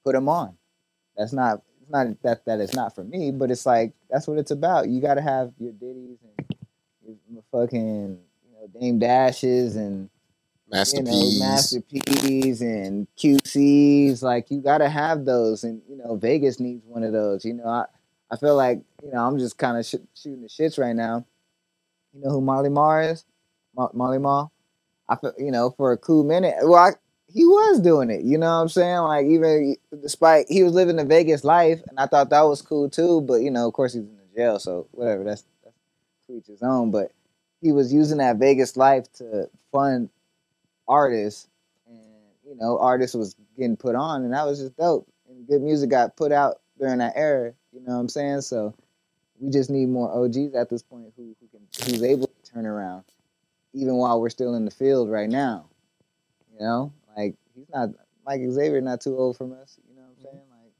put them on. That's not it's not that that it's not for me, but it's like that's what it's about. You got to have your Diddys and your fucking you know Dame Dashes and Master you know, P's. And QC's. Like you gotta have those, and you know, Vegas needs one of those. You know, I, I feel like you know I'm just kind of sh- shooting the shits right now. You know who Molly Mar is? Mo- Molly Mar. I feel you know for a cool minute. Well, I, he was doing it. You know what I'm saying? Like even despite he was living the Vegas life, and I thought that was cool too. But you know, of course, he's in the jail, so whatever. That's that's to each his own. But he was using that Vegas life to fund artists, and you know, artists was getting put on, and that was just dope. And good music got put out during that era. You know what I'm saying? So we just need more OGs at this point who who can who's able to turn around, even while we're still in the field right now. You know, like he's not Mike Xavier, not too old from us. You know what I'm mm-hmm. saying? Like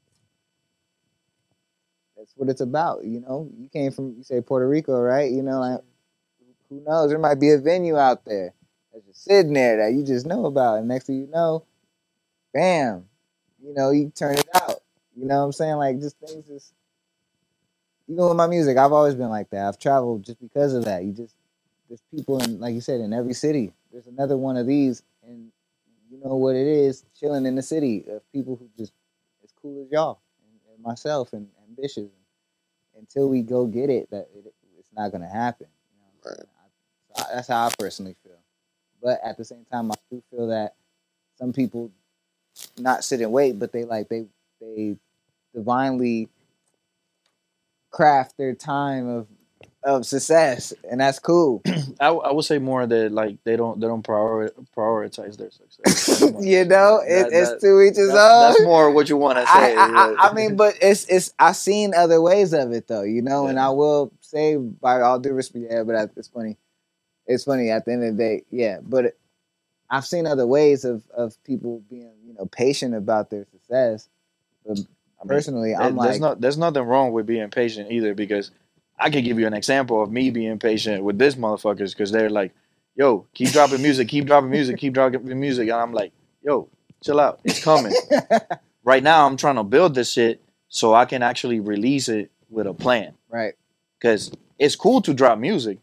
that's what it's about. You know, you came from you say Puerto Rico, right? You know, like mm-hmm. who knows? There might be a venue out there that's just sitting there that you just know about, and next thing you know, bam, you know, you turn it out. You know what I'm saying? Like just things just even with my music, I've always been like that. I've traveled just because of that. You just there's people in like you said in every city. There's another one of these, and you know what it is, chilling in the city of people who just as cool as y'all and, and myself and ambitious. Until we go get it, that it, it's not gonna happen. You know what I, so I- that's how I personally feel. But at the same time, I do feel that some people not sit and wait, but they like they they divinely craft their time of of success, and that's cool. I, I would say more that like they don't they don't priori- prioritize their success. you know, That- it, it's that- to each his that's, own. that's more what you want to say. I, I, I mean, but it's it's I've seen other ways of it though, you know, and I will say by all due respect, yeah, but it's funny. It's funny at the end of the day, yeah. But it, I've seen other ways of of people being, you know, patient about their success. But I mean, personally, I'm there's like, not there's nothing wrong with being patient either because I could give you an example of me being patient with this motherfuckers because they're like, yo, keep dropping music, keep dropping music, keep dropping music, and I'm like, yo, chill out, it's coming. right now, I'm trying to build this shit so I can actually release it with a plan right, because it's cool to drop music,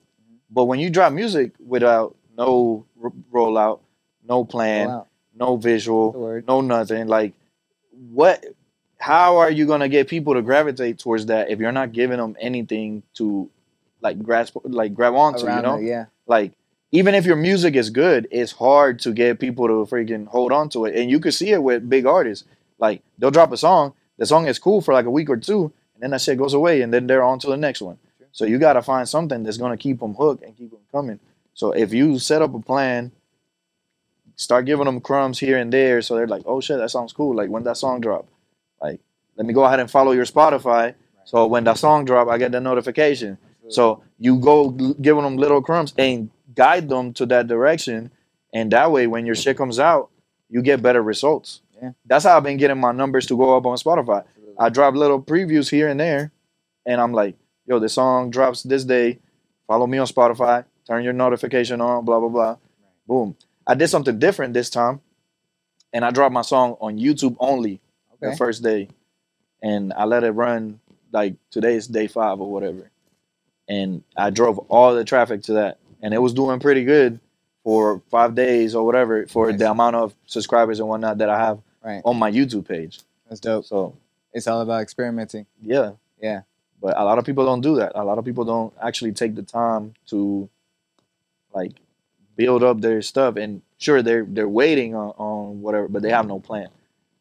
but when you drop music without no r- rollout, no plan, no visual, no nothing. Like, what? How are you gonna get people to gravitate towards that if you're not giving them anything to, like, grasp, like, grab onto? Around you know, it, yeah. like even if your music is good, it's hard to get people to freaking hold on to it. And you can see it with big artists. Like they'll drop a song, the song is cool for like a week or two, and then that shit goes away, and then they're on to the next one. So you gotta find something that's gonna keep them hooked and keep them coming. So if you set up a plan, start giving them crumbs here and there, so they're like, oh shit, that sounds cool. Like when that song drop, like let me go ahead and follow your Spotify. So when that song drop, I get the notification. So you go giving them little crumbs and guide them to that direction, and that way, when your shit comes out, you get better results. Yeah. That's how I've been getting my numbers to go up on Spotify. I drop little previews here and there, and I'm like, "Yo, the song drops this day. Follow me on Spotify. Turn your notification on. Blah blah blah. Boom. I did something different this time, and I dropped my song on YouTube only the first day, and I let it run like today's day five or whatever, and I drove all the traffic to that, and it was doing pretty good for five days or whatever for Nice. the amount of subscribers and whatnot that I have Right. on my YouTube page. That's dope. So It's all about experimenting. yeah, Yeah. but a lot of people don't do that. A lot of people don't actually take the time to like build up their stuff, and sure they're they're waiting on, on whatever, but they have no plan.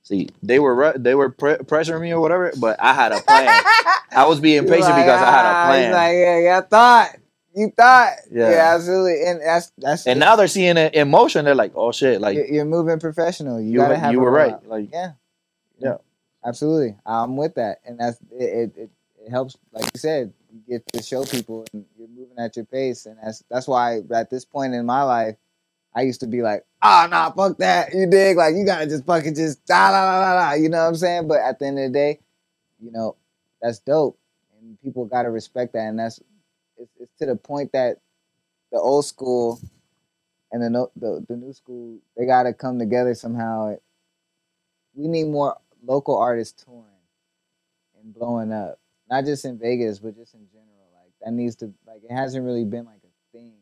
See, they were they were pre- pressuring me or whatever, but I had a plan. I was being patient like, because I had a "Ah," plan. Like, yeah, yeah, I thought. You thought. Yeah. Yeah, absolutely. And that's that's and now they're seeing it in motion. They're like, "Oh shit!" Like you're, you're moving professional. You, you, gotta have you were right. rollout. Like Yeah. Yeah. Absolutely. I'm with that. And that's it it, it it helps like you said, you get to show people and you're moving at your pace. And that's that's why at this point in my life, I used to be like, oh nah, fuck that. You dig? Like you gotta just fucking just da da da da da. You know what I'm saying? But at the end of the day, you know, that's dope. And people gotta respect that. And that's it's, it's to the point that the old school and the no, the, the new school, they gotta come together somehow we need more local artists touring and blowing up. Not just in Vegas, but just in general. Like that needs to like it hasn't really been like a thing.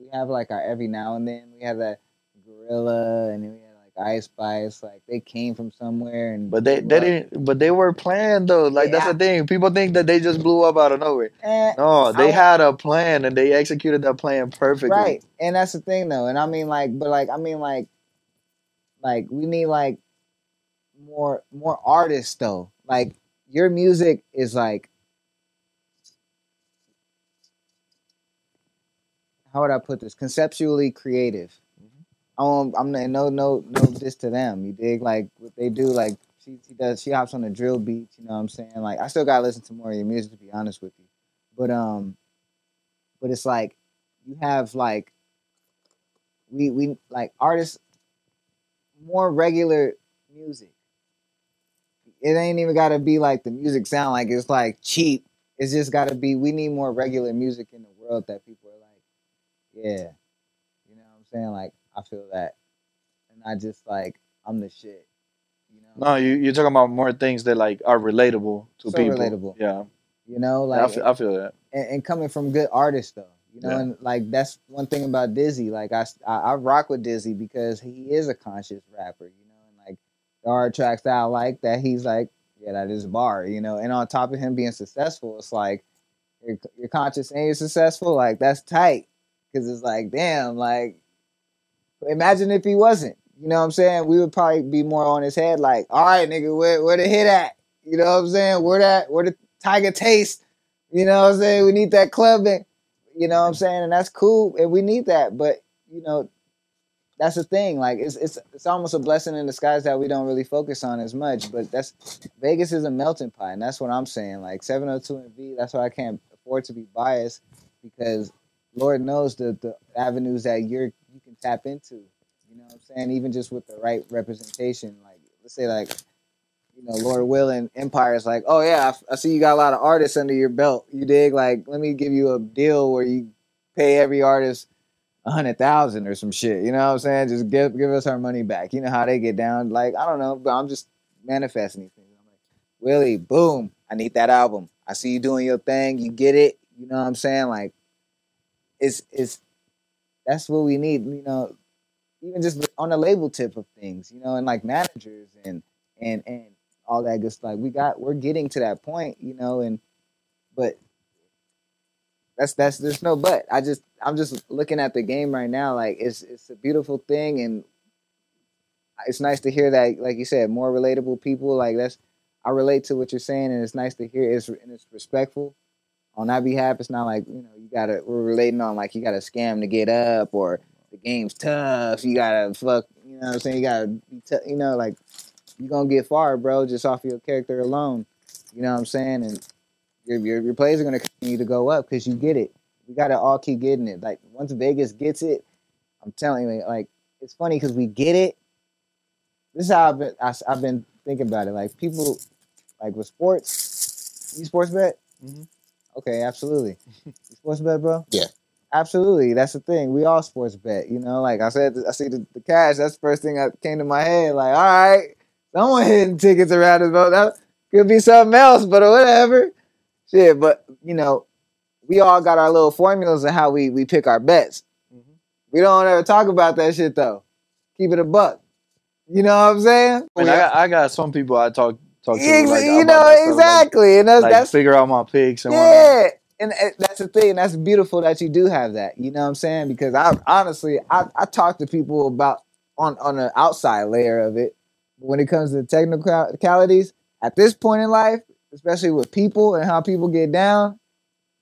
We have like our every now and then we have that gorilla and then we had like Ice Spice. Like they came from somewhere and But they they didn't. But they were planned though. Like that's the thing. People think that they just blew up out of nowhere. Eh, No, they I- had a plan and they executed that plan perfectly. Right. And that's the thing though. And I mean like but like I mean like like we need like more more artists though. Like your music is like how would I put this? Conceptually creative. Um, I'm not, no no no this to them. You dig like what they do. Like she she does. She hops on the drill beats. You know what I'm saying? Like I still gotta listen to more of your music to be honest with you. But um, but it's like you have like we we like artists more regular music. It ain't even gotta be like the music sound like it's like cheap. It's just gotta be. We need more regular music in the world that people yeah, you know what I'm saying? Like I feel that, and I just like I'm the shit. You know? No, you you're talking about more things that like are relatable to So people. relatable. Yeah, You know, I, like feel, I feel that. and, and coming from good artists though you know Yeah. and like that's one thing about dizzy like I, I I rock with dizzy because he is a conscious rapper you know and like there are tracks that i like that he's like yeah that is a bar you know and on top of him being successful it's like you're, you're conscious and you're successful like that's tight because it's like damn like imagine if he wasn't you know what i'm saying we would probably be more on his head like all right nigga where, where the hit at you know what i'm saying where that where the tiger taste you know what I'm saying? We need that clubbing. You know what I'm saying? And that's cool. And we need that. But, you know, that's the thing. Like it's it's it's almost a blessing in disguise that we don't really focus on as much. But that's Vegas is a melting pot, and that's what I'm saying. Like 702 NV, that's why I can't afford to be biased because Lord knows the the avenues that you're you can tap into. You know what I'm saying? Even just with the right representation. Like let's say like you know, Lord Will and Empire is like, oh yeah, I, I see you got a lot of artists under your belt. You dig? Like, let me give you a deal where you pay every artist a hundred thousand or some shit. You know what I'm saying? Just give give us our money back. You know how they get down. Like, I don't know, but I'm just manifesting these things. I'm like, Willie, boom, I need that album. I see you doing your thing. You get it. You know what I'm saying? Like, it's it's that's what we need. You know, even just on the label tip of things, you know, and like managers and and and all that good stuff. We got we're getting to that point, you know, and but that's that's there's no but. I just I'm just looking at the game right now, like it's it's a beautiful thing and it's nice to hear that, like you said, more relatable people. Like that's I relate to what you're saying, and it's nice to hear. It's and it's respectful on that behalf. It's not like you know you gotta we're relating on like you gotta scam to get up or the game's tough. You gotta fuck. You know what I'm saying? You gotta be t- you know like you gonna get far, bro, just off your character alone. You know what I'm saying? And your your, your plays are gonna continue to go up because you get it. We gotta all keep getting it. Like once Vegas gets it, I'm telling you, like it's funny because we get it. This is how I've been. I, have been thinking about it. Like people, like with sports, you sports bet. Mhm. Okay, absolutely. you sports bet, bro. Yeah. Absolutely, that's the thing. We all sports bet, you know. Like I said, I see the, the cash. That's the first thing that came to my head. Like, all right, someone hitting tickets around this boat. That could be something else, but whatever. Shit, but you know, we all got our little formulas of how we we pick our bets. Mhm. We don't ever talk about that shit though. Keep it a buck. You know what I'm saying? I, mean, I got I got some people I talk talk to Ex- like, you know stuff, like- exactly, and that's like, that's figure out my picks and whatnot. yeah, and uh, that's the thing. That's beautiful that you do have that. You know what I'm saying? Because I honestly, I, I talk to people about on on the outside layer of it. When it comes to technicalities, at this point in life, especially with people and how people get down,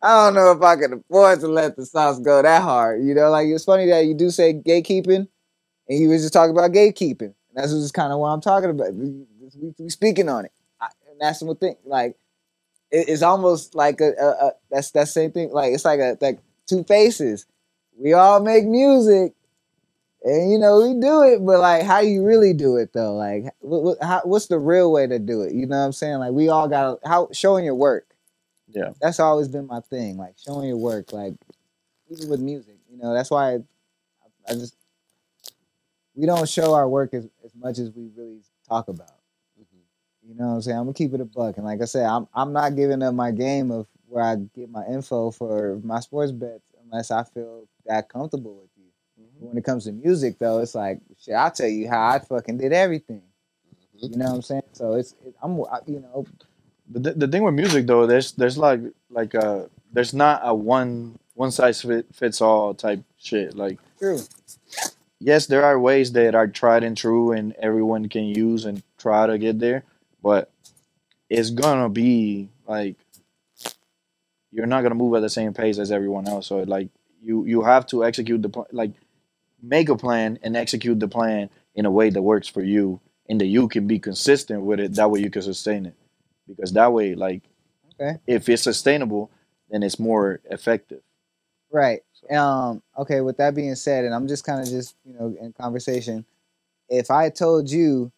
I don't know if I can afford to let the sauce go that hard. You know, like it's funny that you do say gatekeeping, and you was just talking about gatekeeping. And that's just kind of what I'm talking about. We, we, we speaking on it, I, and that's the thing. Like it- it's almost like a, a, a that's that same thing. Like it's like a like two faces. We all make music, and you know we do it, but like how you really do it though? Like what, what, how, what's the real way to do it? You know what I'm saying? Like we all got how showing your work. Yeah. that's always been my thing. Like showing your work. Like even with music, you know that's why I, I just we don't show our work as, as much as we really talk about. You know what I'm saying? I'm gonna keep it a buck. And like I said, I'm I'm not giving up my game of where I get my info for my sports bets unless I feel that comfortable with you. Mm-hmm. When it comes to music though, it's like shit, I'll tell you how I fucking did everything. Mhm. You know what I'm saying? So it's it, I'm I- you know, The, the the thing with music though, there's there's like like uh there's not a one one size fit, fits all type shit. Like true. yes, there are ways that are tried and true and everyone can use and try to get there, but it's gonna be like you're not gonna move at the same pace as everyone else. So like you you have to execute the plan, like make a plan and execute the plan in a way that works for you and that you can be consistent with it. That way you can sustain it because that way like Okay. if it's sustainable, then it's more effective. Right. Um, okay, with that being said, and I'm just kind of just, you know, in conversation, if I told you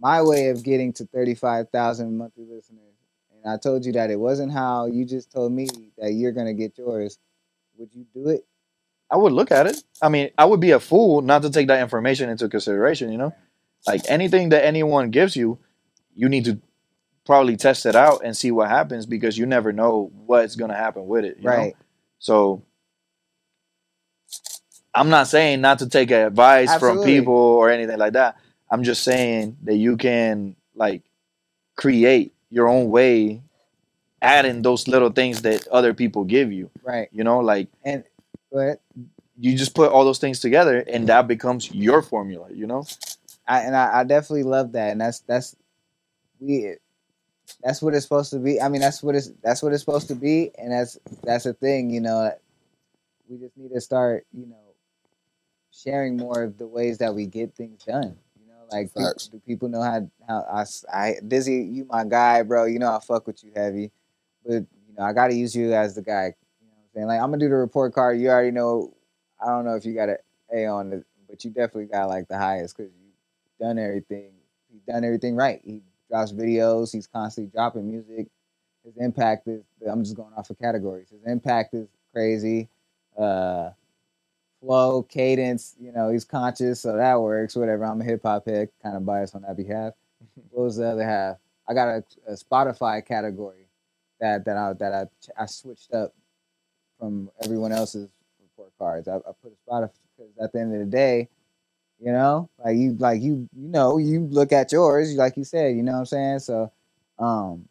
my way of getting to 35,000 monthly listeners, and I told you that it wasn't how you just told me that you're going to get yours, would you do it? I would look at it. I mean, I would be a fool not to take that information into consideration, you know? Like anything that anyone gives you, you need to probably test it out and see what happens because you never know what's going to happen with it, you know? Right. So I'm not saying not to take advice from people or anything like that. I'm just saying that you can like create your own way adding those little things that other people give you, Right. you know, like And but you just put all those things together and that becomes your formula you know I, and I, I definitely love that, and that's that's we that's what it's supposed to be. I mean, that's what it's that's what it's supposed to be, and that's that's the thing, you know. We just need to start, you know, sharing more of the ways that we get things done. Like people, do people know how how I, I Dizzy, you my guy, bro. You know I fuck with you heavy, but you know I got to use you as the guy. You know what I'm saying? Like I'm gonna do the report card. You already know. I don't know if you got an A on it, but you definitely got like the highest because you done everything. He's done everything right. He drops videos. He's constantly dropping music. His impact is. I'm just going off of categories. His impact is crazy. Uh, flow, cadence. You know, he's conscious, so that works. Whatever. I'm a hip hop head, kind of biased on that behalf. What was the other half? I got a, a Spotify category that that I that I I switched up from everyone else's report cards. I, I put a Spotify because at the end of the day, You know, like you, like you, you know, you look at yours, like you said. You know what I'm saying? So, um,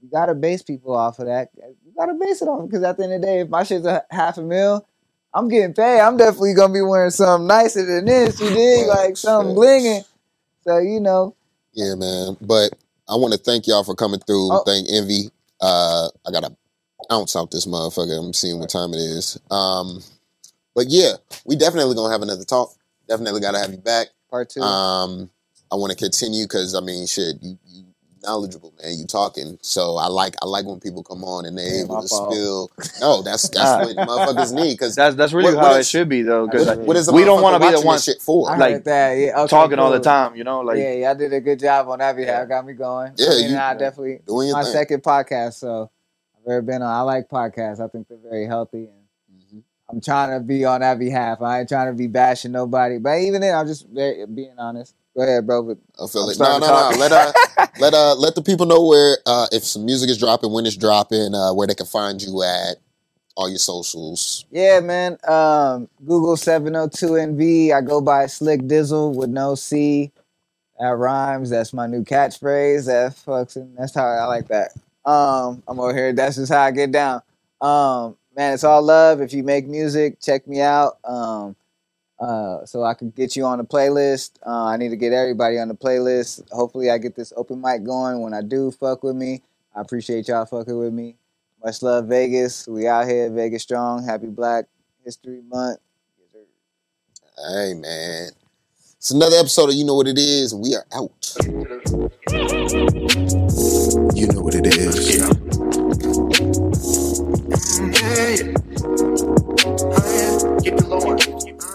you gotta base people off of that. You gotta base it on because at the end of the day, if my shit's a half a mil, I'm getting paid. I'm definitely gonna be wearing something nicer than this. You dig? Like something blinging. So you know, Yeah, man. But I want to thank y'all for coming through. Oh. Thank Envy. Uh, I gotta ounce out this motherfucker. I'm seeing what time it is. Um, but yeah, we definitely gonna have another talk. Definitely gotta have you back. part two. Um, I want to continue because I mean, shit, you you knowledgeable, man. You talking, so I like I like when people come on and they Yeah, able to fault. spill. No, that's that's what motherfuckers need because That's that's really What- how what it is- should be though, because What- what is a we don't want wanna be the one shit for? I like, that. Yeah, okay, talking all the time. You know, like yeah, y'all did a good job on that behalf. Yeah. Got me going. Yeah, I mean, you- I definitely Doing your my thing. second podcast, so I've ever been on. I like podcasts. I think they're very healthy, and Mhm. I'm trying to be on that behalf. I ain't trying to be bashing nobody, but even then, I'm just very, being honest. Go ahead, bro. I feel I'm it. No, no, no. Let uh, let uh, let the people know where uh, if some music is dropping, when it's dropping, uh, where they can find you at, all your socials. yeah, man. Um, Google 702NV. I go by Slick Dizzle with no C. That rhymes. That's my new catchphrase. That fucks. and That's how I like that. Um, I'm over here. That's just how I get down. Um, man, it's all love. If you make music, check me out. Um, uh, so I can get you on the playlist. Uh, I need to get everybody on the playlist. Hopefully, I get this open mic going. When I do, fuck with me. I appreciate y'all fucking with me. Much love, Vegas. We out here, Vegas strong. Happy Black History Month. Hey, man. It's another episode of You Know What It Is, and we are out. You know what it is. Yeah. Oh, yeah. Keep it low.